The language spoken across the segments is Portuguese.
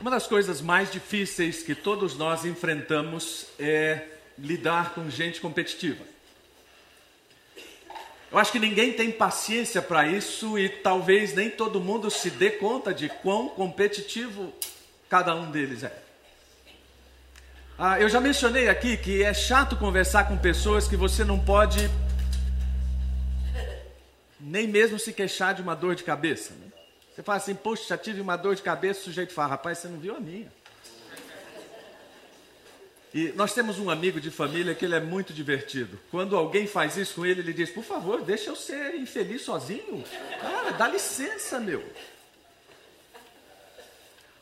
Uma das coisas mais difíceis que todos nós enfrentamos é lidar com gente competitiva. Eu acho que ninguém tem paciência para isso e talvez nem todo mundo se dê conta de quão competitivo cada um deles é. Ah, eu já mencionei aqui que é chato conversar com pessoas que você não pode nem mesmo se queixar de uma dor de cabeça. Né? Você fala assim, poxa, já tive uma dor de cabeça, o sujeito fala, rapaz, você não viu a minha. E nós temos um amigo de família que ele é muito divertido. Quando alguém faz isso com ele, ele diz: Por favor, deixa eu ser infeliz sozinho. Cara, dá licença, meu.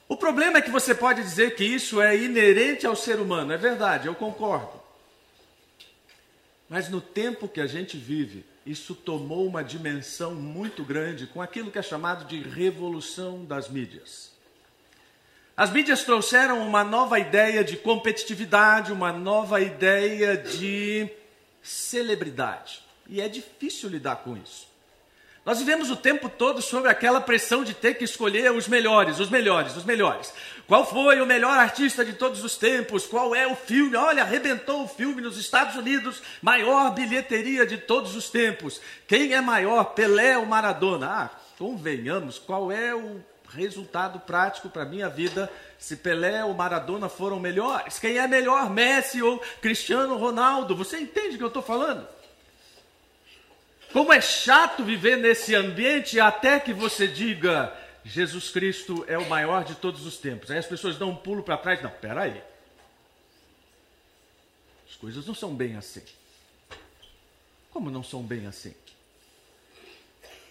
O problema é que você pode dizer que isso é inerente ao ser humano. É verdade, eu concordo. Mas no tempo que a gente vive, isso tomou uma dimensão muito grande com aquilo que é chamado de revolução das mídias. As mídias trouxeram uma nova ideia de competitividade, uma nova ideia de celebridade. E é difícil lidar com isso. Nós vivemos o tempo todo sobre aquela pressão de ter que escolher os melhores, os melhores, os melhores. Qual foi o melhor artista de todos os tempos? Qual é o filme? Olha, arrebentou o filme nos Estados Unidos, maior bilheteria de todos os tempos. Quem é maior, Pelé ou Maradona? Ah, convenhamos, qual é o resultado prático para minha vida se Pelé ou Maradona foram melhores. Quem é melhor, Messi ou Cristiano Ronaldo? Você entende o que eu estou falando? Como é chato viver nesse ambiente até que você diga Jesus Cristo é o maior de todos os tempos. Aí as pessoas dão um pulo para trás. Não, peraí. As coisas não são bem assim. Como não são bem assim?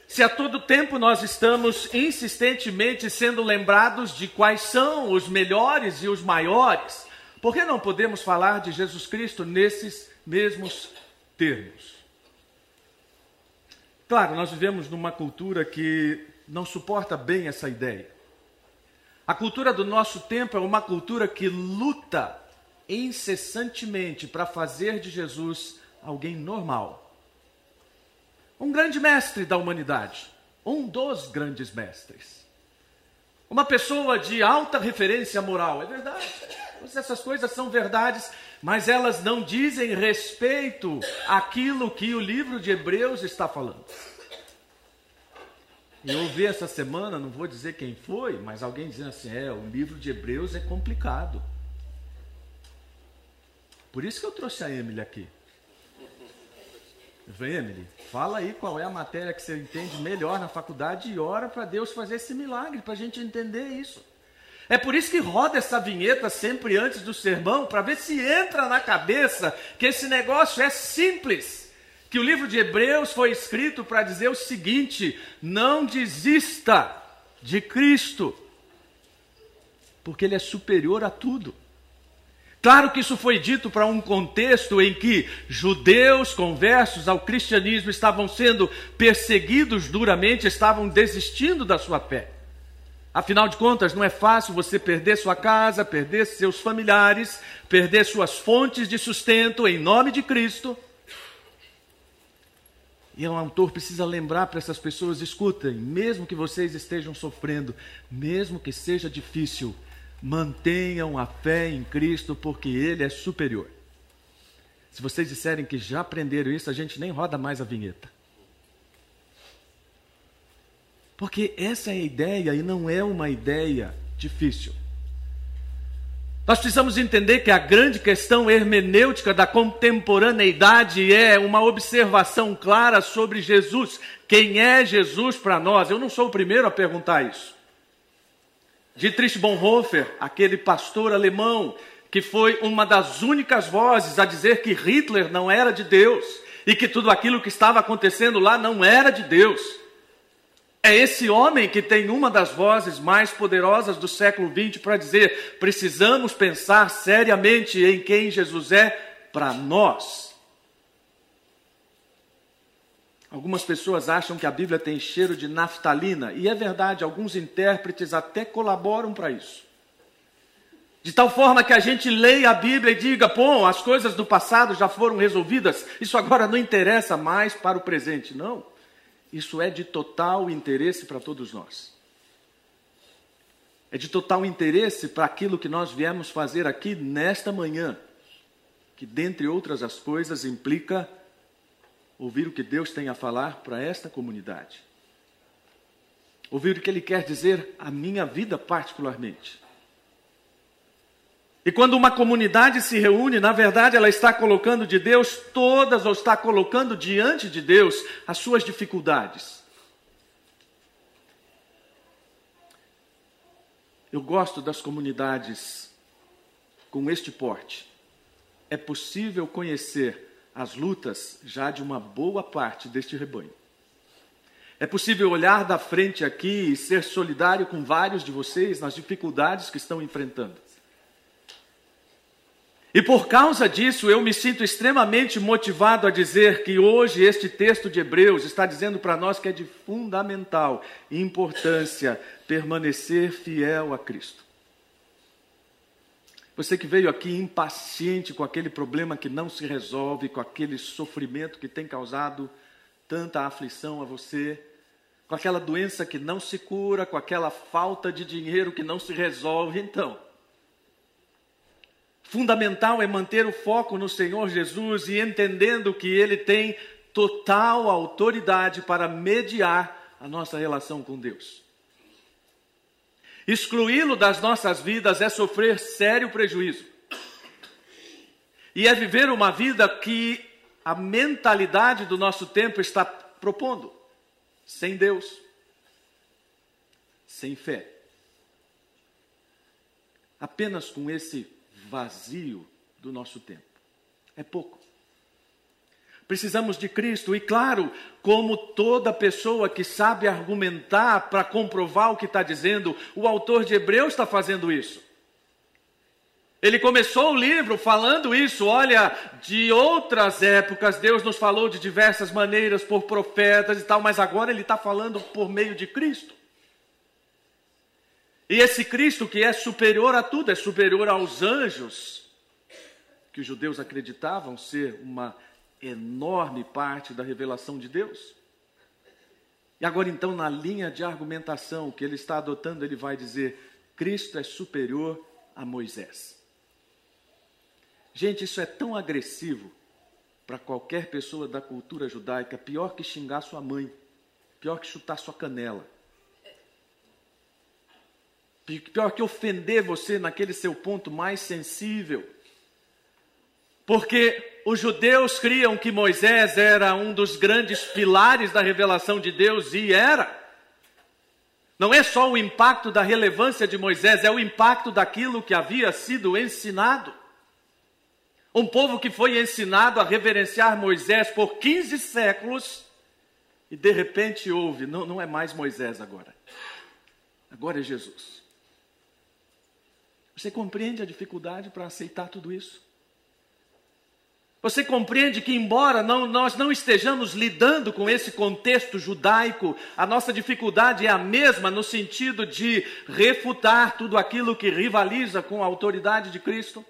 Se a todo tempo nós estamos insistentemente sendo lembrados de quais são os melhores e os maiores, por que não podemos falar de Jesus Cristo nesses mesmos termos? Claro, nós vivemos numa cultura que não suporta bem essa ideia. A cultura do nosso tempo é uma cultura que luta incessantemente para fazer de Jesus alguém normal um grande mestre da humanidade, um dos grandes mestres. Uma pessoa de alta referência moral, é verdade. Todas essas coisas são verdades, mas elas não dizem respeito àquilo que o livro de Hebreus está falando. E eu ouvi essa semana, não vou dizer quem foi, mas alguém dizendo assim: é, o livro de Hebreus é complicado. Por isso que eu trouxe a Emily aqui. Falei, Emily, fala aí qual é a matéria que você entende melhor na faculdade e ora para Deus fazer esse milagre, para a gente entender isso. É por isso que roda essa vinheta sempre antes do sermão, para ver se entra na cabeça que esse negócio é simples. Que o livro de Hebreus foi escrito para dizer o seguinte: não desista de Cristo, porque Ele é superior a tudo. Claro que isso foi dito para um contexto em que judeus conversos ao cristianismo estavam sendo perseguidos duramente, estavam desistindo da sua fé. Afinal de contas, não é fácil você perder sua casa, perder seus familiares, perder suas fontes de sustento em nome de Cristo. E o autor precisa lembrar para essas pessoas: escutem, mesmo que vocês estejam sofrendo, mesmo que seja difícil, mantenham a fé em Cristo, porque Ele é superior. Se vocês disserem que já aprenderam isso, a gente nem roda mais a vinheta. Porque essa é a ideia e não é uma ideia difícil. Nós precisamos entender que a grande questão hermenêutica da contemporaneidade é uma observação clara sobre Jesus. Quem é Jesus para nós? Eu não sou o primeiro a perguntar isso. Dietrich Bonhoeffer, aquele pastor alemão que foi uma das únicas vozes a dizer que Hitler não era de Deus e que tudo aquilo que estava acontecendo lá não era de Deus. É esse homem que tem uma das vozes mais poderosas do século XX para dizer: precisamos pensar seriamente em quem Jesus é para nós. Algumas pessoas acham que a Bíblia tem cheiro de naftalina, e é verdade, alguns intérpretes até colaboram para isso. De tal forma que a gente leia a Bíblia e diga: bom, as coisas do passado já foram resolvidas, isso agora não interessa mais para o presente. Não. Isso é de total interesse para todos nós. É de total interesse para aquilo que nós viemos fazer aqui nesta manhã, que, dentre outras as coisas, implica ouvir o que Deus tem a falar para esta comunidade. Ouvir o que Ele quer dizer à minha vida, particularmente. E quando uma comunidade se reúne, na verdade ela está colocando de Deus todas, ou está colocando diante de Deus as suas dificuldades. Eu gosto das comunidades com este porte. É possível conhecer as lutas já de uma boa parte deste rebanho. É possível olhar da frente aqui e ser solidário com vários de vocês nas dificuldades que estão enfrentando. E por causa disso, eu me sinto extremamente motivado a dizer que hoje este texto de Hebreus está dizendo para nós que é de fundamental importância permanecer fiel a Cristo. Você que veio aqui impaciente com aquele problema que não se resolve, com aquele sofrimento que tem causado tanta aflição a você, com aquela doença que não se cura, com aquela falta de dinheiro que não se resolve, então. Fundamental é manter o foco no Senhor Jesus e entendendo que Ele tem total autoridade para mediar a nossa relação com Deus. Excluí-lo das nossas vidas é sofrer sério prejuízo. E é viver uma vida que a mentalidade do nosso tempo está propondo, sem Deus, sem fé. Apenas com esse vazio do nosso tempo. É pouco. Precisamos de Cristo, e claro, como toda pessoa que sabe argumentar para comprovar o que está dizendo, o autor de Hebreus está fazendo isso. Ele começou o livro falando isso. Olha, de outras épocas, Deus nos falou de diversas maneiras por profetas e tal, mas agora ele está falando por meio de Cristo. E esse Cristo que é superior a tudo, é superior aos anjos, que os judeus acreditavam ser uma enorme parte da revelação de Deus. E agora, então, na linha de argumentação que ele está adotando, ele vai dizer: Cristo é superior a Moisés. Gente, isso é tão agressivo para qualquer pessoa da cultura judaica, pior que xingar sua mãe, pior que chutar sua canela, pior que ofender você naquele seu ponto mais sensível. Porque os judeus criam que Moisés era um dos grandes pilares da revelação de Deus, e era. Não é só o impacto da relevância de Moisés, é o impacto daquilo que havia sido ensinado. Um povo que foi ensinado a reverenciar Moisés por 15 séculos, e de repente houve, não, não é mais Moisés agora, agora é Jesus. Você compreende a dificuldade para aceitar tudo isso? Você compreende que, embora não, nós não estejamos lidando com esse contexto judaico, a nossa dificuldade é a mesma no sentido de refutar tudo aquilo que rivaliza com a autoridade de Cristo?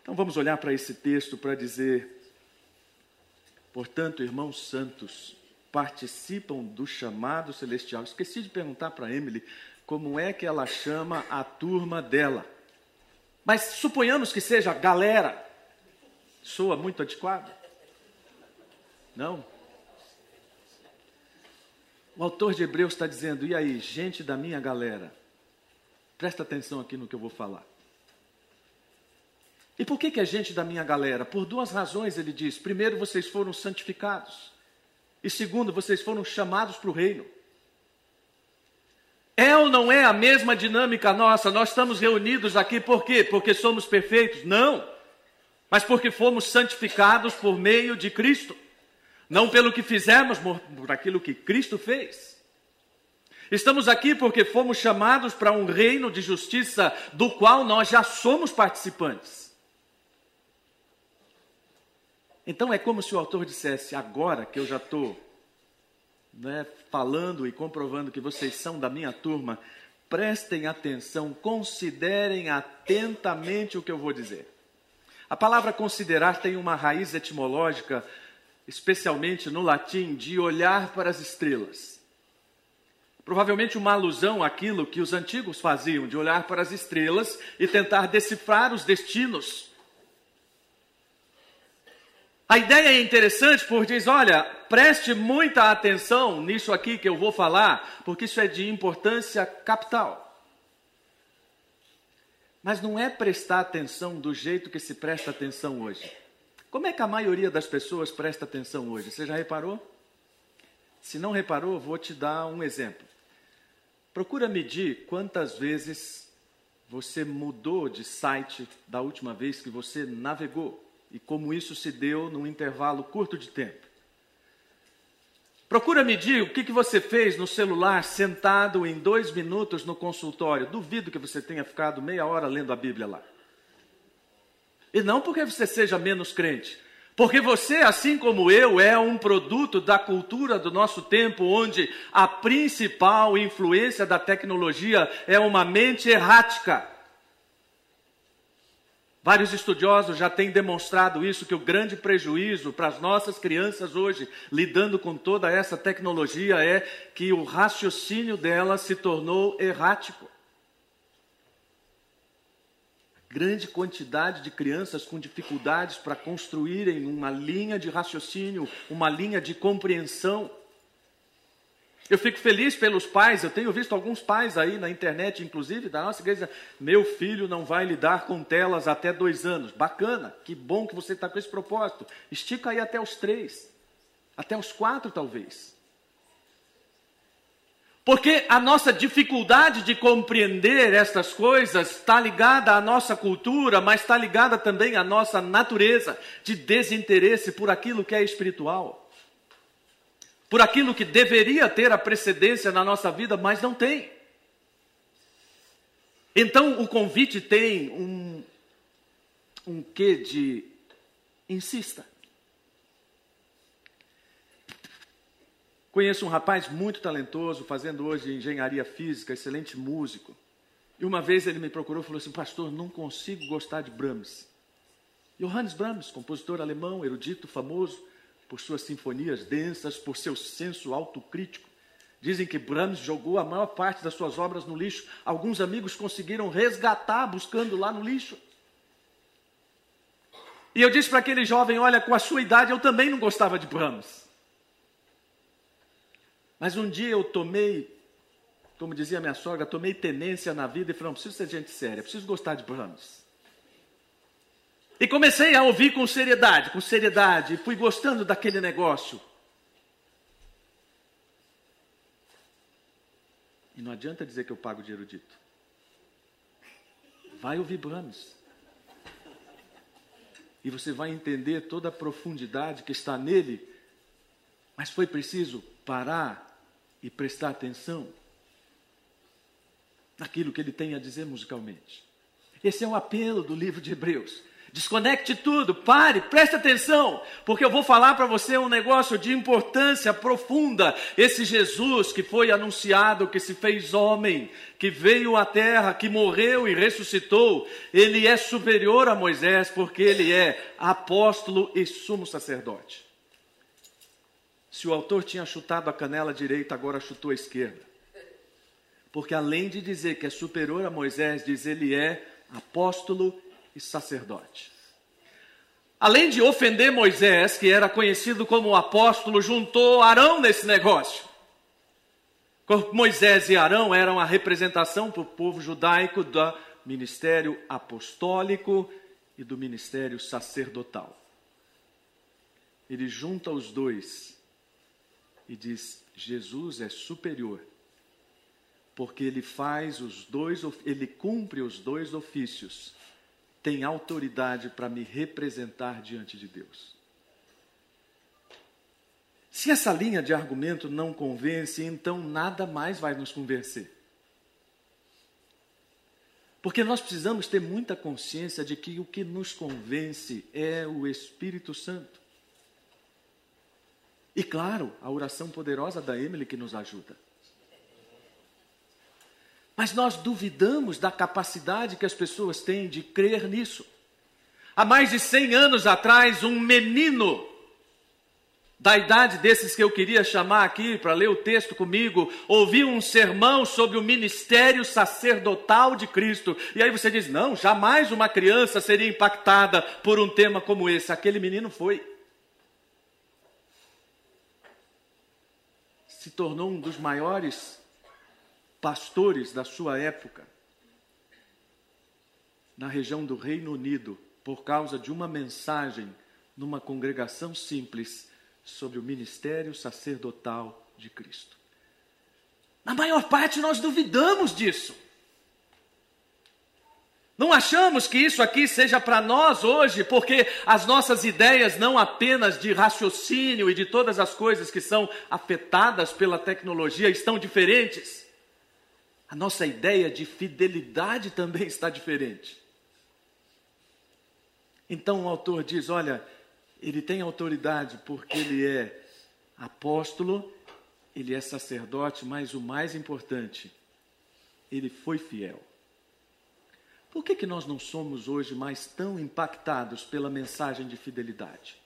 Então vamos olhar para esse texto para dizer: portanto, irmãos santos, participam do chamado celestial. Esqueci de perguntar para Emily como é que ela chama a turma dela. Mas suponhamos que seja galera. Soa muito antiquado? Não? O autor de Hebreus está dizendo: e aí, gente da minha galera, presta atenção aqui no que eu vou falar. E por que, que é gente da minha galera? Por duas razões, ele diz. Primeiro, vocês foram santificados. E segundo, vocês foram chamados para o reino. É ou não é a mesma dinâmica nossa? Nós estamos reunidos aqui por quê? Porque somos perfeitos? Não mas porque fomos santificados por meio de Cristo, não pelo que fizemos, por aquilo que Cristo fez. Estamos aqui porque fomos chamados para um reino de justiça do qual nós já somos participantes. Então é como se o autor dissesse: agora que eu já estou né, falando e comprovando que vocês são da minha turma, prestem atenção, considerem atentamente o que eu vou dizer. A palavra considerar tem uma raiz etimológica, especialmente no latim, de olhar para as estrelas. Provavelmente uma alusão àquilo que os antigos faziam, de olhar para as estrelas e tentar decifrar os destinos. A ideia é interessante porque diz: olha, preste muita atenção nisso aqui que eu vou falar, porque isso é de importância capital. Mas não é prestar atenção do jeito que se presta atenção hoje. Como é que a maioria das pessoas presta atenção hoje? Você já reparou? Se não reparou, vou te dar um exemplo. Procura medir quantas vezes você mudou de site da última vez que você navegou e como isso se deu num intervalo curto de tempo. Procura medir o que, que você fez no celular sentado em dois minutos no consultório. Duvido que você tenha ficado meia hora lendo a Bíblia lá. E não porque você seja menos crente, porque você, assim como eu, é um produto da cultura do nosso tempo, onde a principal influência da tecnologia é uma mente errática. Vários estudiosos já têm demonstrado isso, que o grande prejuízo para as nossas crianças hoje, lidando com toda essa tecnologia, é que o raciocínio delas se tornou errático. Grande quantidade de crianças com dificuldades para construírem uma linha de raciocínio, uma linha de compreensão. Eu fico feliz pelos pais, eu tenho visto alguns pais aí na internet, inclusive da nossa igreja, meu filho não vai lidar com telas até dois anos. Bacana, que bom que você está com esse propósito. Estica aí até os três, até os quatro talvez. Porque a nossa dificuldade de compreender estas coisas está ligada à nossa cultura, mas está ligada também à nossa natureza de desinteresse por aquilo que é espiritual por aquilo que deveria ter a precedência na nossa vida, mas não tem. Então o convite tem um, um quê de insista. Conheço um rapaz muito talentoso, fazendo hoje engenharia física, excelente músico. E uma vez ele me procurou e falou assim: Pastor, não consigo gostar de Brahms. Johannes Brahms, compositor alemão, erudito, famoso, por suas sinfonias densas, por seu senso autocrítico. Dizem que Brahms jogou a maior parte das suas obras no lixo. Alguns amigos conseguiram resgatar buscando lá no lixo. E eu disse para aquele jovem: Olha, com a sua idade eu também não gostava de Brahms. Mas um dia eu tomei, como dizia minha sogra, tomei tenência na vida e falei: Não preciso ser gente séria, preciso gostar de Brahms. E comecei a ouvir com seriedade, com seriedade, fui gostando daquele negócio. E não adianta dizer que eu pago de erudito. Vai ouvir Brahms. E você vai entender toda a profundidade que está nele. Mas foi preciso parar e prestar atenção naquilo que ele tem a dizer musicalmente. Esse é o apelo do livro de Hebreus. Desconecte tudo, pare, preste atenção, porque eu vou falar para você um negócio de importância profunda. Esse Jesus que foi anunciado, que se fez homem, que veio à terra, que morreu e ressuscitou, ele é superior a Moisés, porque ele é apóstolo e sumo sacerdote. Se o autor tinha chutado a canela direita, agora chutou a esquerda. Porque além de dizer que é superior a Moisés, diz ele é apóstolo e sacerdote. Além de ofender Moisés, que era conhecido como apóstolo, juntou Arão nesse negócio. Moisés e Arão eram a representação para o povo judaico do ministério apostólico e do ministério sacerdotal. Ele junta os dois e diz: Jesus é superior, porque ele faz os dois, ele cumpre os dois ofícios tem autoridade para me representar diante de Deus. Se essa linha de argumento não convence, então nada mais vai nos convencer. Porque nós precisamos ter muita consciência de que o que nos convence é o Espírito Santo. E claro, a oração poderosa da Emily que nos ajuda. Mas nós duvidamos da capacidade que as pessoas têm de crer nisso. Há mais de 100 anos atrás, um menino da idade desses que eu queria chamar aqui para ler o texto comigo, ouviu um sermão sobre o ministério sacerdotal de Cristo. E aí você diz: não, jamais uma criança seria impactada por um tema como esse. Aquele menino foi. Se tornou um dos maiores pastores da sua época na região do Reino Unido por causa de uma mensagem numa congregação simples sobre o ministério sacerdotal de Cristo. Na maior parte nós duvidamos disso. Não achamos que isso aqui seja para nós hoje, porque as nossas ideias, não apenas de raciocínio e de todas as coisas que são afetadas pela tecnologia, estão diferentes. A nossa ideia de fidelidade também está diferente. Então o autor diz: olha, ele tem autoridade porque ele é apóstolo, ele é sacerdote, mas o mais importante, ele foi fiel. Por que, que nós não somos hoje mais tão impactados pela mensagem de fidelidade?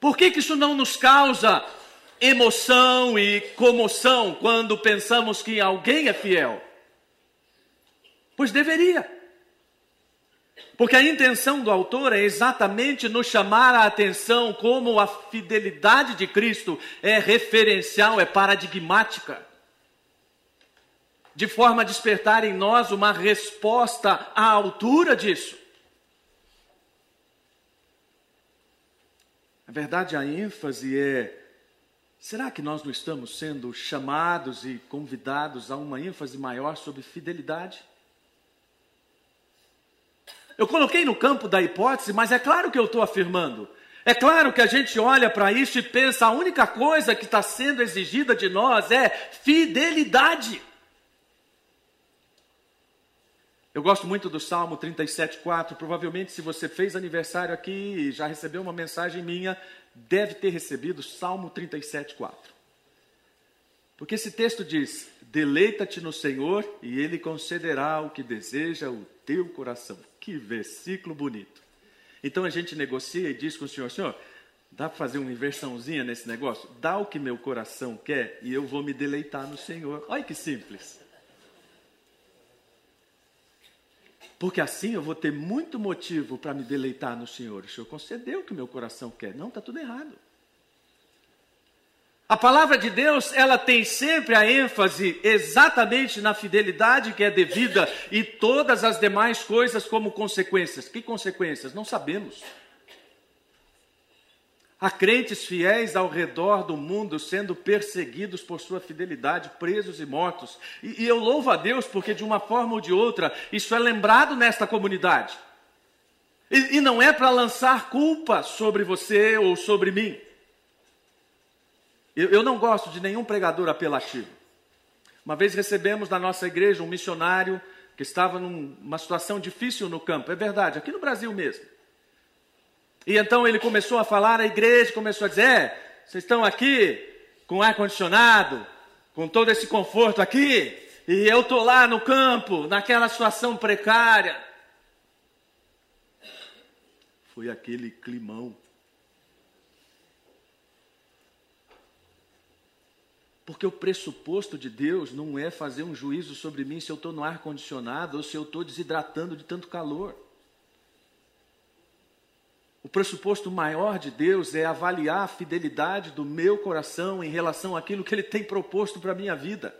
Por que, que isso não nos causa emoção e comoção quando pensamos que alguém é fiel? Pois deveria. Porque a intenção do autor é exatamente nos chamar a atenção como a fidelidade de Cristo é referencial, é paradigmática. De forma a despertar em nós uma resposta à altura disso. Na verdade, a ênfase é: será que nós não estamos sendo chamados e convidados a uma ênfase maior sobre fidelidade? Eu coloquei no campo da hipótese, mas é claro que eu estou afirmando. É claro que a gente olha para isso e pensa: a única coisa que está sendo exigida de nós é fidelidade. Eu gosto muito do Salmo 37,4. Provavelmente, se você fez aniversário aqui e já recebeu uma mensagem minha, deve ter recebido Salmo 37,4. Porque esse texto diz: Deleita-te no Senhor e Ele concederá o que deseja o teu coração. Que versículo bonito. Então a gente negocia e diz com o Senhor: Senhor, dá para fazer uma inversãozinha nesse negócio? Dá o que meu coração quer e eu vou me deleitar no Senhor. Olha que simples. Porque assim eu vou ter muito motivo para me deleitar no Senhor. O Senhor concedeu o que meu coração quer. Não, está tudo errado. A palavra de Deus, ela tem sempre a ênfase exatamente na fidelidade que é devida e todas as demais coisas como consequências. Que consequências? Não sabemos. Há crentes fiéis ao redor do mundo sendo perseguidos por sua fidelidade, presos e mortos. E, e eu louvo a Deus porque, de uma forma ou de outra, isso é lembrado nesta comunidade. E, e não é para lançar culpa sobre você ou sobre mim. Eu, eu não gosto de nenhum pregador apelativo. Uma vez recebemos na nossa igreja um missionário que estava numa situação difícil no campo. É verdade, aqui no Brasil mesmo. E então ele começou a falar, a igreja começou a dizer: é, vocês estão aqui com ar-condicionado, com todo esse conforto aqui, e eu estou lá no campo, naquela situação precária. Foi aquele climão. Porque o pressuposto de Deus não é fazer um juízo sobre mim se eu estou no ar-condicionado ou se eu estou desidratando de tanto calor. O pressuposto maior de Deus é avaliar a fidelidade do meu coração em relação àquilo que Ele tem proposto para a minha vida.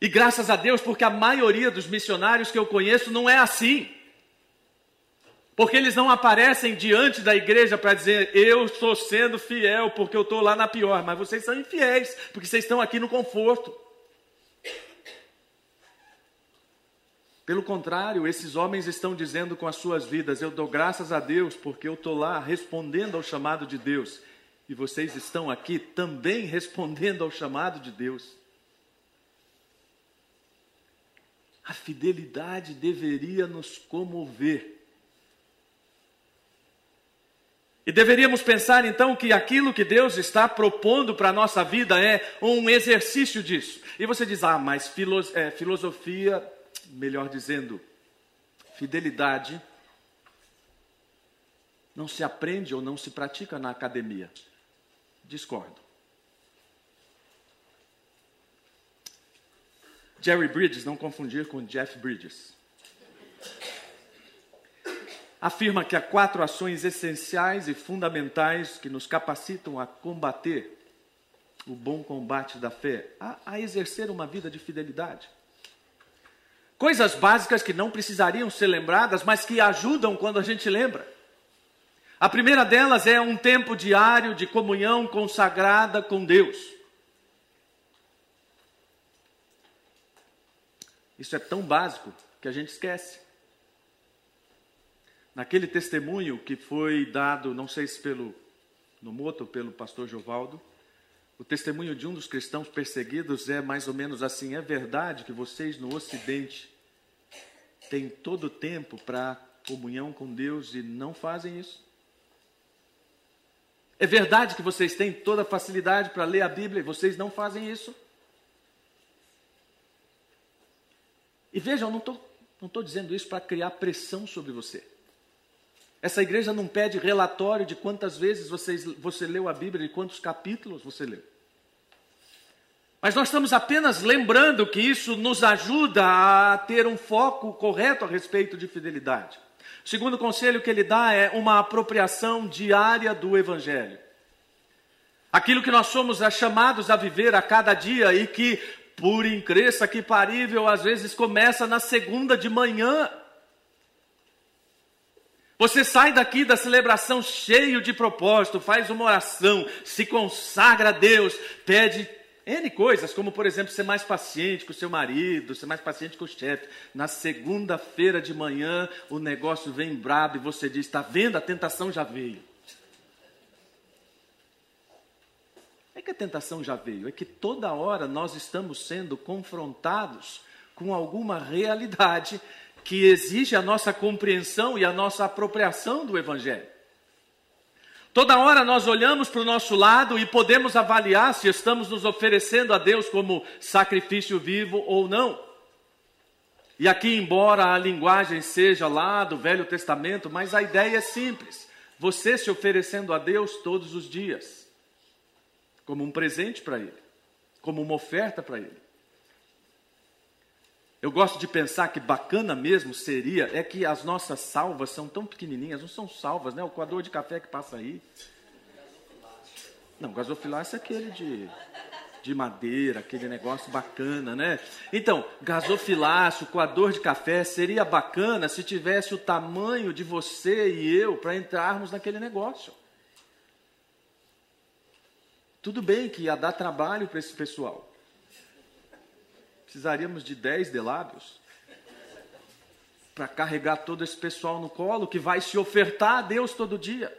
E graças a Deus, porque a maioria dos missionários que eu conheço não é assim. Porque eles não aparecem diante da igreja para dizer, eu estou sendo fiel porque eu estou lá na pior, mas vocês são infiéis, porque vocês estão aqui no conforto. Pelo contrário, esses homens estão dizendo com as suas vidas: Eu dou graças a Deus porque eu estou lá respondendo ao chamado de Deus. E vocês estão aqui também respondendo ao chamado de Deus. A fidelidade deveria nos comover. E deveríamos pensar então que aquilo que Deus está propondo para a nossa vida é um exercício disso. E você diz, ah, mas é, filosofia, melhor dizendo, fidelidade, não se aprende ou não se pratica na academia. Discordo. Jerry Bridges, não confundir com Jeff Bridges afirma que há quatro ações essenciais e fundamentais que nos capacitam a combater o bom combate da fé, a, a, exercer uma vida de fidelidade. Coisas básicas que não precisariam ser lembradas, mas que ajudam quando a gente lembra. A primeira delas é um tempo diário de comunhão consagrada com Deus. Isso é tão básico que a gente esquece. Naquele testemunho que foi dado, não sei se pelo no Moto ou pelo pastor Jovaldo, o testemunho de um dos cristãos perseguidos é mais ou menos assim: é verdade que vocês no Ocidente têm todo o tempo para comunhão com Deus e não fazem isso? É verdade que vocês têm toda a facilidade para ler a Bíblia e vocês não fazem isso? E vejam, não estou não tô dizendo isso para criar pressão sobre você. Essa igreja não pede relatório de quantas vezes você, você leu a Bíblia, de quantos capítulos você leu. Mas nós estamos apenas lembrando que isso nos ajuda a ter um foco correto a respeito de fidelidade. O segundo conselho que ele dá é uma apropriação diária do Evangelho. Aquilo que nós somos chamados a viver a cada dia e que, por incresça que parível, às vezes começa na segunda de manhã. Você sai daqui da celebração cheio de propósito, faz uma oração, se consagra a Deus, pede N coisas, como por exemplo ser mais paciente com o seu marido, ser mais paciente com o chefe. Na segunda-feira de manhã o negócio vem brabo e você diz: está vendo? A tentação já veio. É que a tentação já veio, é que toda hora nós estamos sendo confrontados com alguma realidade que exige a nossa compreensão e a nossa apropriação do Evangelho. Toda hora nós olhamos para o nosso lado e podemos avaliar se estamos nos oferecendo a Deus como sacrifício vivo ou não. E aqui, embora a linguagem seja lá do Velho Testamento, mas a ideia é simples: você se oferecendo a Deus todos os dias, como um presente para Ele, como uma oferta para Ele. Eu gosto de pensar que bacana mesmo seria é que as nossas salvas são tão pequenininhas, não são salvas, né? O coador de café que passa aí. Não, gasofilácio é aquele de, de madeira, aquele negócio bacana, né? Então, gasofilácio, coador de café, seria bacana se tivesse o tamanho de você e eu para entrarmos naquele negócio. Tudo bem que ia dar trabalho para esse pessoal precisaríamos de 10 de lábios para carregar todo esse pessoal no colo que vai se ofertar a Deus todo dia.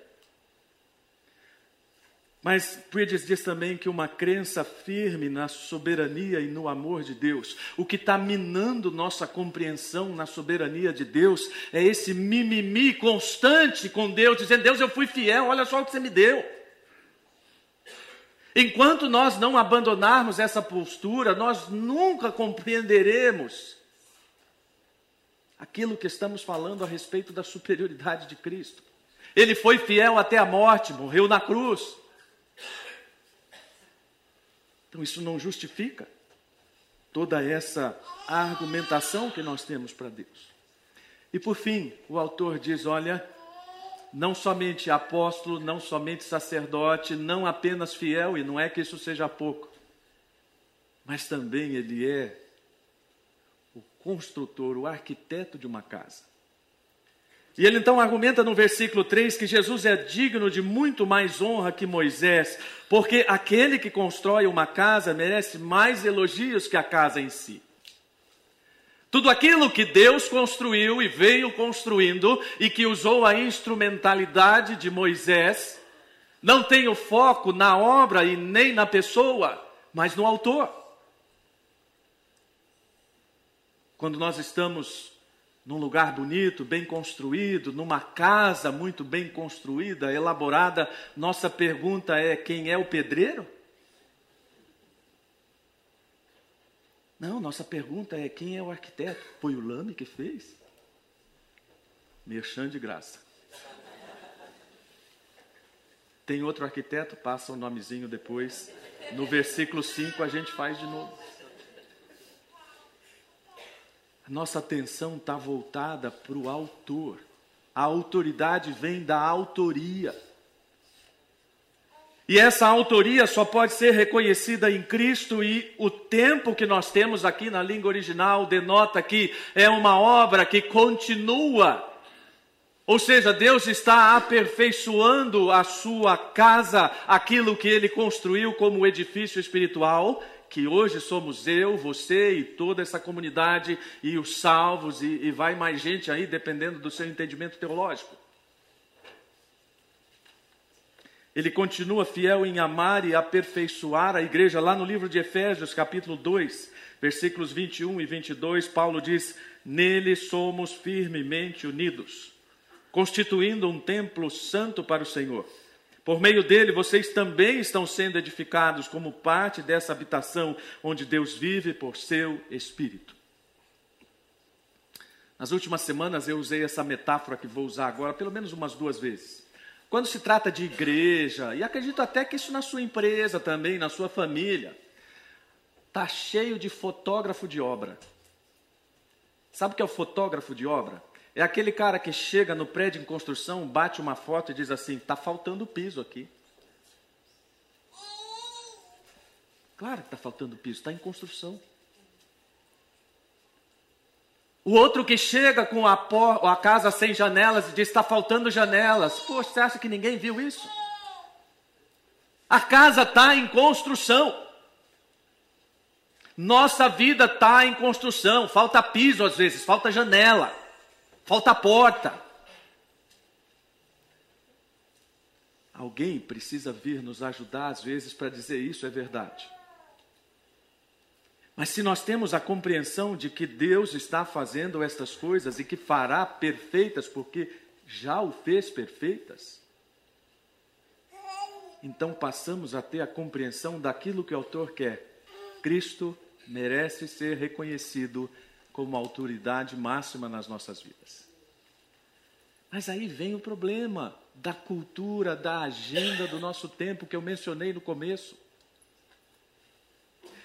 Mas Bridges diz também que uma crença firme na soberania e no amor de Deus, o que está minando nossa compreensão na soberania de Deus, é esse mimimi constante com Deus, dizendo: Deus, eu fui fiel, olha só o que você me deu. Enquanto nós não abandonarmos essa postura, nós nunca compreenderemos aquilo que estamos falando a respeito da superioridade de Cristo. Ele foi fiel até a morte, morreu na cruz. Então isso não justifica toda essa argumentação que nós temos para Deus. E por fim, o autor diz: olha, não somente apóstolo, não somente sacerdote, não apenas fiel, e não é que isso seja pouco, mas também ele é o construtor, o arquiteto de uma casa. E ele então argumenta no versículo 3 que Jesus é digno de muito mais honra que Moisés, porque aquele que constrói uma casa merece mais elogios que a casa em si. Tudo aquilo que Deus construiu e veio construindo e que usou a instrumentalidade de Moisés, não tem o foco na obra e nem na pessoa, mas no autor. Quando nós estamos num lugar bonito, bem construído, numa casa muito bem construída, elaborada, nossa pergunta é: quem é o pedreiro? Não, nossa pergunta é: quem é o arquiteto? Foi o Lame que fez? Merchan de graça. Tem outro arquiteto, passa o nomezinho depois. No versículo 5 a gente faz de novo. nossa atenção está voltada para o autor. A autoridade vem da autoria. E essa autoria só pode ser reconhecida em Cristo, e o tempo que nós temos aqui na língua original denota que é uma obra que continua. Ou seja, Deus está aperfeiçoando a sua casa, aquilo que ele construiu como edifício espiritual, que hoje somos eu, você e toda essa comunidade e os salvos, e, e vai mais gente aí, dependendo do seu entendimento teológico. Ele continua fiel em amar e aperfeiçoar a igreja. Lá no livro de Efésios, capítulo 2, versículos 21 e 22, Paulo diz: Nele somos firmemente unidos, constituindo um templo santo para o Senhor. Por meio dele, vocês também estão sendo edificados como parte dessa habitação onde Deus vive por seu Espírito. Nas últimas semanas eu usei essa metáfora que vou usar agora pelo menos umas duas vezes. Quando se trata de igreja, e acredito até que isso na sua empresa também, na sua família, está cheio de fotógrafo de obra. Sabe o que é o fotógrafo de obra? É aquele cara que chega no prédio em construção, bate uma foto e diz assim: está faltando piso aqui. Claro que está faltando piso, está em construção. O outro que chega com a, por, a casa sem janelas e diz: está faltando janelas. Poxa, você acha que ninguém viu isso? A casa está em construção. Nossa vida está em construção. Falta piso às vezes, falta janela falta porta. Alguém precisa vir nos ajudar às vezes para dizer isso é verdade. Mas se nós temos a compreensão de que Deus está fazendo estas coisas e que fará perfeitas, porque já o fez perfeitas, então passamos a ter a compreensão daquilo que o autor quer. Cristo merece ser reconhecido como autoridade máxima nas nossas vidas. Mas aí vem o problema da cultura, da agenda do nosso tempo que eu mencionei no começo.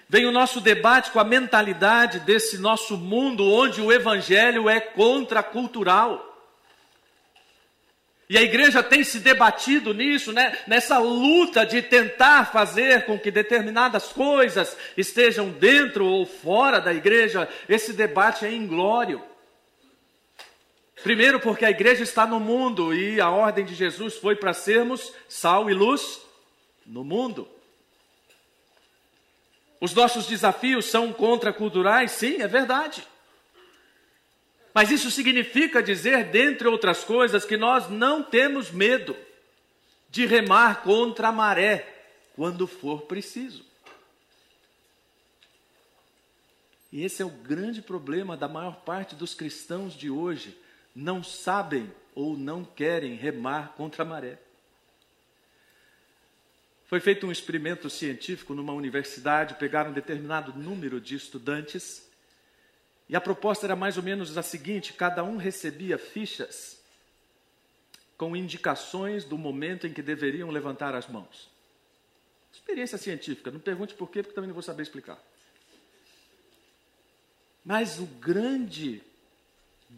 Vem o nosso debate com a mentalidade desse nosso mundo onde o evangelho é contracultural. E a igreja tem se debatido nisso, né? nessa luta de tentar fazer com que determinadas coisas estejam dentro ou fora da igreja. Esse debate é inglório. Primeiro, porque a igreja está no mundo e a ordem de Jesus foi para sermos sal e luz no mundo. Os nossos desafios são contraculturais? Sim, é verdade. Mas isso significa dizer, dentre outras coisas, que nós não temos medo de remar contra a maré quando for preciso. E esse é o grande problema da maior parte dos cristãos de hoje. Não sabem ou não querem remar contra a maré. Foi feito um experimento científico numa universidade, pegaram um determinado número de estudantes e a proposta era mais ou menos a seguinte: cada um recebia fichas com indicações do momento em que deveriam levantar as mãos. Experiência científica, não pergunte por quê, porque também não vou saber explicar. Mas o grande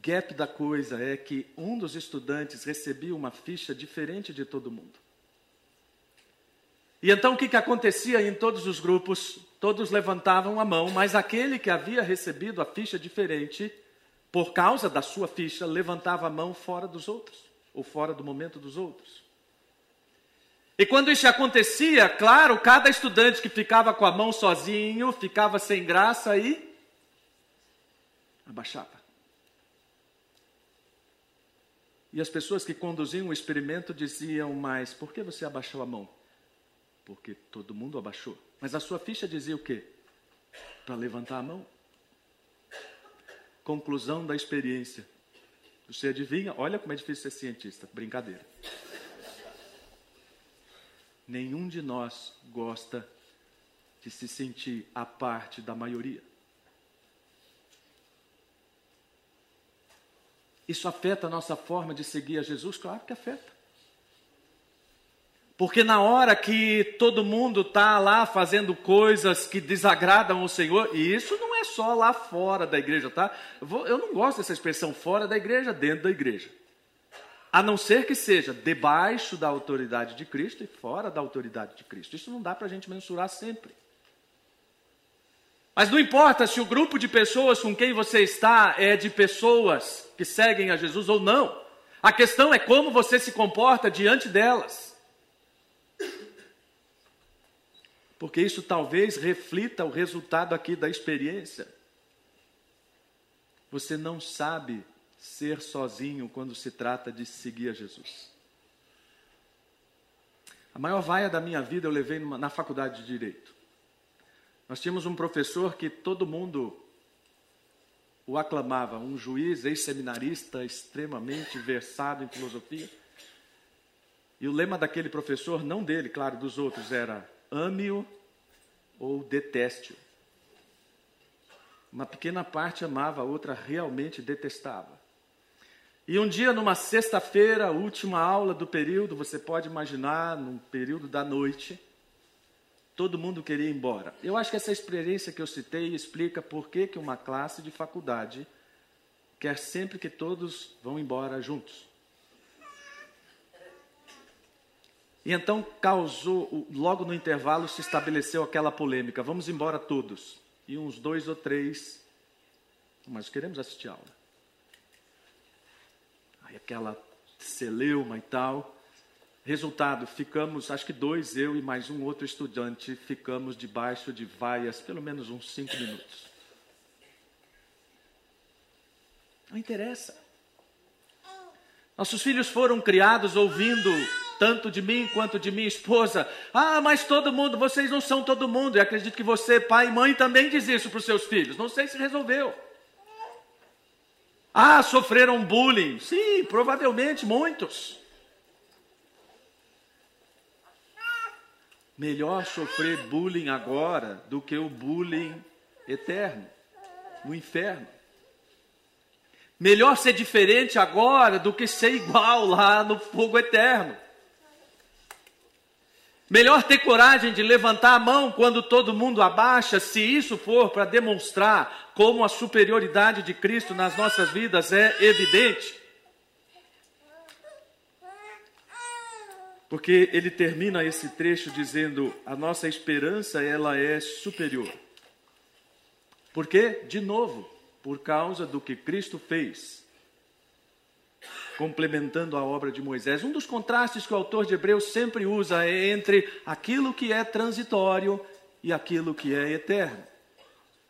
gap da coisa é que um dos estudantes recebia uma ficha diferente de todo mundo. E então o que, que acontecia em todos os grupos? Todos levantavam a mão, mas aquele que havia recebido a ficha diferente, por causa da sua ficha, levantava a mão fora dos outros, ou fora do momento dos outros. E quando isso acontecia, claro, cada estudante que ficava com a mão sozinho, ficava sem graça e abaixava. E as pessoas que conduziam o experimento diziam, mas por que você abaixou a mão? Porque todo mundo abaixou. Mas a sua ficha dizia o quê? Para levantar a mão. conclusão da experiência. Você adivinha? Olha como é difícil ser cientista. Brincadeira. Nenhum de nós gosta de se sentir a parte da maioria. Isso afeta a nossa forma de seguir a Jesus? Claro que afeta. Porque na hora que todo mundo está lá fazendo coisas que desagradam o Senhor, e isso não é só lá fora da igreja, tá? Eu não gosto dessa expressão fora da igreja, dentro da igreja. A não ser que seja debaixo da autoridade de Cristo e fora da autoridade de Cristo. Isso não dá para a gente mensurar sempre. Mas não importa se o grupo de pessoas com quem você está é de pessoas que seguem a Jesus ou não. A questão é como você se comporta diante delas. Porque isso talvez reflita o resultado aqui da experiência. Você não sabe ser sozinho quando se trata de seguir a Jesus. A maior vaia da minha vida eu levei numa, na faculdade de Direito. Nós tínhamos um professor que todo mundo o aclamava, um juiz ex-seminarista extremamente versado em filosofia. E o lema daquele professor, não dele, claro, dos outros, era ame-o ou deteste-o. Uma pequena parte amava, a outra realmente detestava. E um dia, numa sexta-feira, última aula do período, você pode imaginar, num período da noite, todo mundo queria ir embora. Eu acho que essa experiência que eu citei explica por que, que uma classe de faculdade quer sempre que todos vão embora juntos. E então causou, logo no intervalo se estabeleceu aquela polêmica: vamos embora todos. E uns dois ou três, mas queremos assistir a aula. Aí aquela celeuma e tal. Resultado, ficamos, acho que dois, eu e mais um outro estudante, ficamos debaixo de vaias pelo menos uns cinco minutos. Não interessa. Nossos filhos foram criados ouvindo tanto de mim quanto de minha esposa. Ah, mas todo mundo, vocês não são todo mundo. E acredito que você, pai e mãe, também diz isso para os seus filhos. Não sei se resolveu. Ah, sofreram bullying. Sim, provavelmente muitos. Melhor sofrer bullying agora do que o bullying eterno, no inferno. Melhor ser diferente agora do que ser igual lá no fogo eterno. Melhor ter coragem de levantar a mão quando todo mundo abaixa, se isso for para demonstrar como a superioridade de Cristo nas nossas vidas é evidente. Porque ele termina esse trecho dizendo: a nossa esperança ela é superior. Por quê? De novo, por causa do que Cristo fez complementando a obra de Moisés. Um dos contrastes que o autor de Hebreus sempre usa é entre aquilo que é transitório e aquilo que é eterno.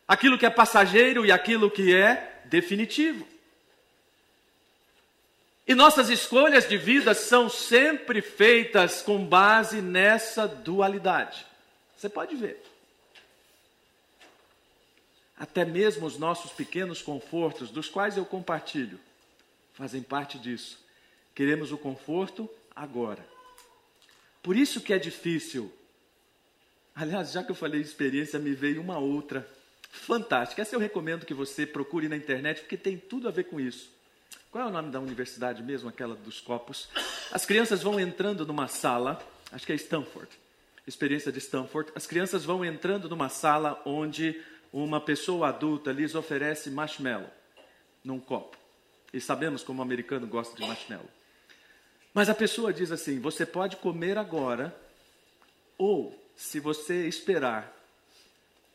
Aquilo que é passageiro e aquilo que é definitivo. E nossas escolhas de vida são sempre feitas com base nessa dualidade. Você pode ver. Até mesmo os nossos pequenos confortos, dos quais eu compartilho, fazem parte disso. Queremos o conforto agora. Por isso que é difícil. Aliás, já que eu falei de experiência, me veio uma outra fantástica. Essa eu recomendo que você procure na internet, porque tem tudo a ver com isso. Qual é o nome da universidade mesmo, aquela dos copos? As crianças vão entrando numa sala, acho que é Stanford, experiência de Stanford. As crianças vão entrando numa sala onde uma pessoa adulta lhes oferece marshmallow num copo. E sabemos como o americano gosta de marshmallow. Mas a pessoa diz assim: você pode comer agora, ou se você esperar,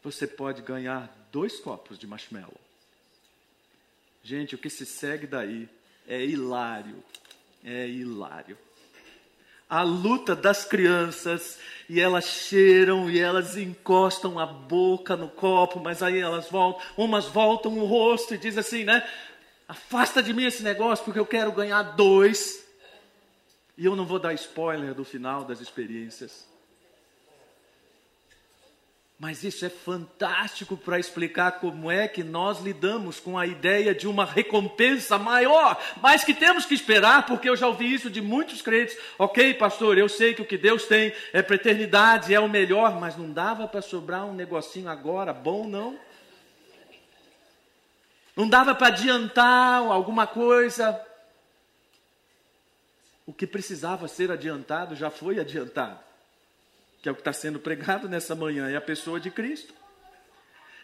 você pode ganhar dois copos de marshmallow. Gente, o que se segue daí é hilário. É hilário. A luta das crianças, e elas cheiram e elas encostam a boca no copo, mas aí elas voltam, umas voltam o rosto e diz assim, né? Afasta de mim esse negócio porque eu quero ganhar dois. E eu não vou dar spoiler do final das experiências. Mas isso é fantástico para explicar como é que nós lidamos com a ideia de uma recompensa maior, mas que temos que esperar, porque eu já ouvi isso de muitos crentes. Ok, pastor, eu sei que o que Deus tem é para eternidade, é o melhor, mas não dava para sobrar um negocinho agora, bom não? Não dava para adiantar alguma coisa? O que precisava ser adiantado já foi adiantado que é o que está sendo pregado nessa manhã, é a pessoa de Cristo.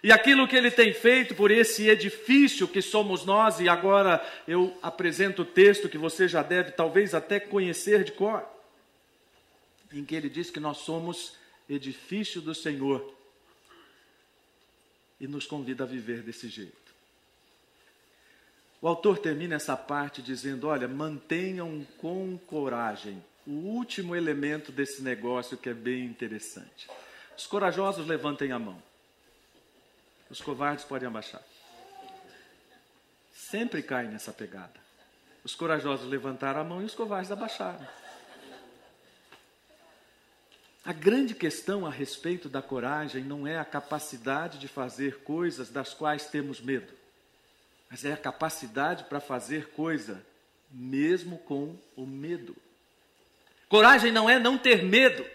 E aquilo que ele tem feito por esse edifício que somos nós, e agora eu apresento o texto que você já deve talvez até conhecer de cor, em que ele diz que nós somos edifício do Senhor e nos convida a viver desse jeito. O autor termina essa parte dizendo: Olha, mantenham com coragem o último elemento desse negócio que é bem interessante. Os corajosos levantem a mão. Os covardes podem abaixar. Sempre caem nessa pegada. Os corajosos levantaram a mão e os covardes abaixaram. A grande questão a respeito da coragem não é a capacidade de fazer coisas das quais temos medo, mas é a capacidade para fazer coisa mesmo com o medo. Coragem não é não ter medo.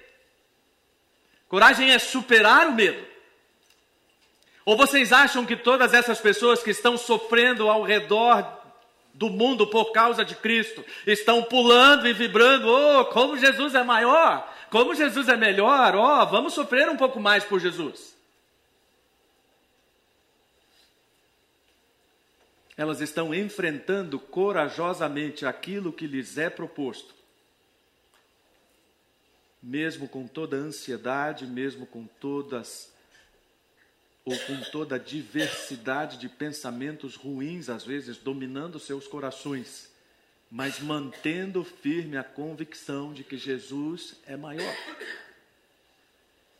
Coragem é superar o medo. Ou vocês acham que todas essas pessoas que estão sofrendo ao redor do mundo por causa de Cristo estão pulando e vibrando? Oh, como Jesus é maior! Como Jesus é melhor! Oh, vamos sofrer um pouco mais por Jesus. Elas estão enfrentando corajosamente aquilo que lhes é proposto mesmo com toda a ansiedade, mesmo com todas ou com toda a diversidade de pensamentos ruins, às vezes dominando seus corações, mas mantendo firme a convicção de que Jesus é maior.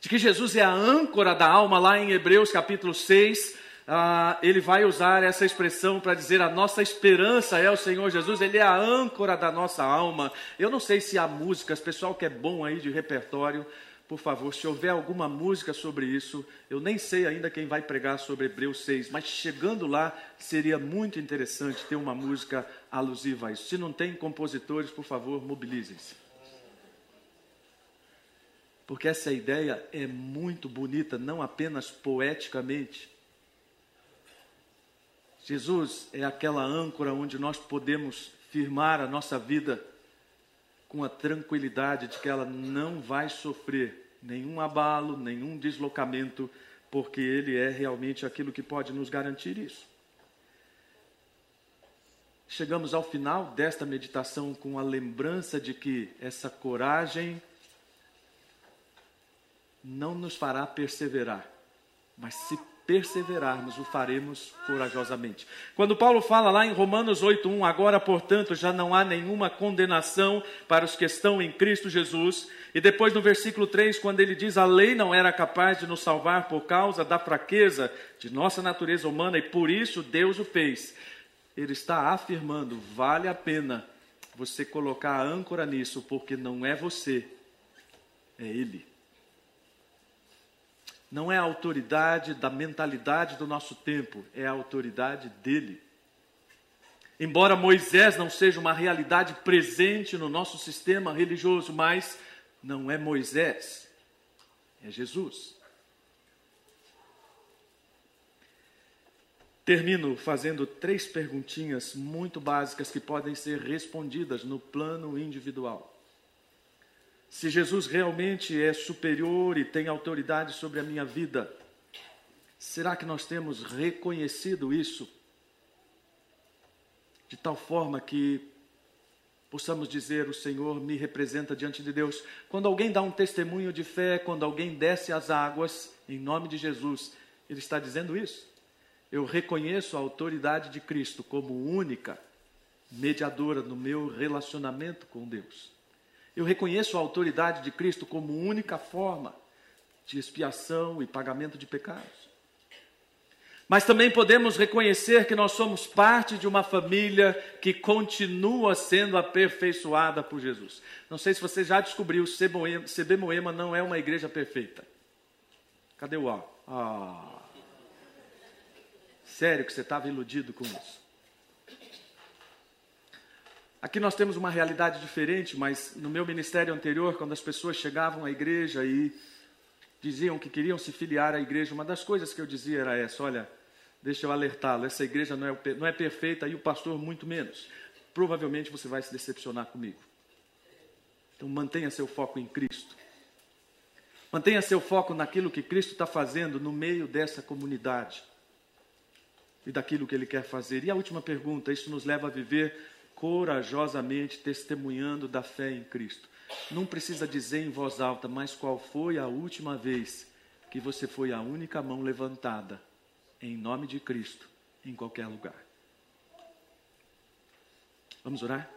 De que Jesus é a âncora da alma, lá em Hebreus capítulo 6, ah, ele vai usar essa expressão para dizer a nossa esperança é o Senhor Jesus, ele é a âncora da nossa alma. Eu não sei se há músicas, pessoal que é bom aí de repertório, por favor, se houver alguma música sobre isso, eu nem sei ainda quem vai pregar sobre Hebreus 6, mas chegando lá, seria muito interessante ter uma música alusiva a isso. Se não tem compositores, por favor, mobilizem-se. Porque essa ideia é muito bonita, não apenas poeticamente, Jesus é aquela âncora onde nós podemos firmar a nossa vida com a tranquilidade de que ela não vai sofrer nenhum abalo, nenhum deslocamento, porque Ele é realmente aquilo que pode nos garantir isso. Chegamos ao final desta meditação com a lembrança de que essa coragem não nos fará perseverar, mas se perseverarmos, o faremos corajosamente. Quando Paulo fala lá em Romanos 8:1, agora, portanto, já não há nenhuma condenação para os que estão em Cristo Jesus, e depois no versículo 3, quando ele diz a lei não era capaz de nos salvar por causa da fraqueza de nossa natureza humana e por isso Deus o fez. Ele está afirmando, vale a pena você colocar a âncora nisso, porque não é você, é ele não é a autoridade da mentalidade do nosso tempo, é a autoridade dele. Embora Moisés não seja uma realidade presente no nosso sistema religioso, mas não é Moisés, é Jesus. Termino fazendo três perguntinhas muito básicas que podem ser respondidas no plano individual. Se Jesus realmente é superior e tem autoridade sobre a minha vida, será que nós temos reconhecido isso? De tal forma que possamos dizer: O Senhor me representa diante de Deus. Quando alguém dá um testemunho de fé, quando alguém desce as águas, em nome de Jesus, ele está dizendo isso. Eu reconheço a autoridade de Cristo como única mediadora no meu relacionamento com Deus. Eu reconheço a autoridade de Cristo como única forma de expiação e pagamento de pecados. Mas também podemos reconhecer que nós somos parte de uma família que continua sendo aperfeiçoada por Jesus. Não sei se você já descobriu, CB Moema não é uma igreja perfeita. Cadê o A? Ah. Sério que você estava iludido com isso? Aqui nós temos uma realidade diferente, mas no meu ministério anterior, quando as pessoas chegavam à igreja e diziam que queriam se filiar à igreja, uma das coisas que eu dizia era essa: olha, deixa eu alertá-lo, essa igreja não é, não é perfeita e o pastor muito menos. Provavelmente você vai se decepcionar comigo. Então mantenha seu foco em Cristo. Mantenha seu foco naquilo que Cristo está fazendo no meio dessa comunidade e daquilo que Ele quer fazer. E a última pergunta: isso nos leva a viver corajosamente testemunhando da fé em Cristo. Não precisa dizer em voz alta, mas qual foi a última vez que você foi a única mão levantada em nome de Cristo em qualquer lugar? Vamos orar?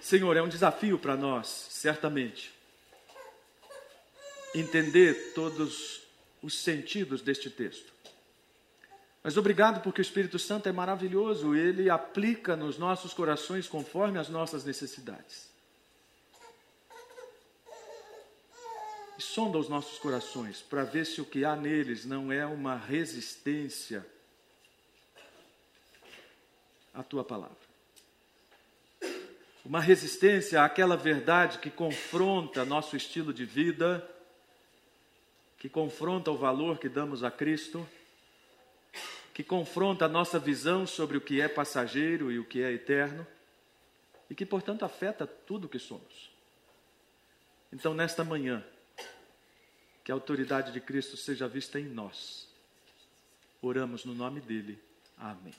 Senhor, é um desafio para nós, certamente, entender todos os sentidos deste texto. Mas obrigado porque o Espírito Santo é maravilhoso, ele aplica nos nossos corações conforme as nossas necessidades. E sonda os nossos corações para ver se o que há neles não é uma resistência à tua palavra. Uma resistência àquela verdade que confronta nosso estilo de vida, que confronta o valor que damos a Cristo que confronta a nossa visão sobre o que é passageiro e o que é eterno, e que, portanto, afeta tudo o que somos. Então, nesta manhã, que a autoridade de Cristo seja vista em nós. Oramos no nome dele. Amém.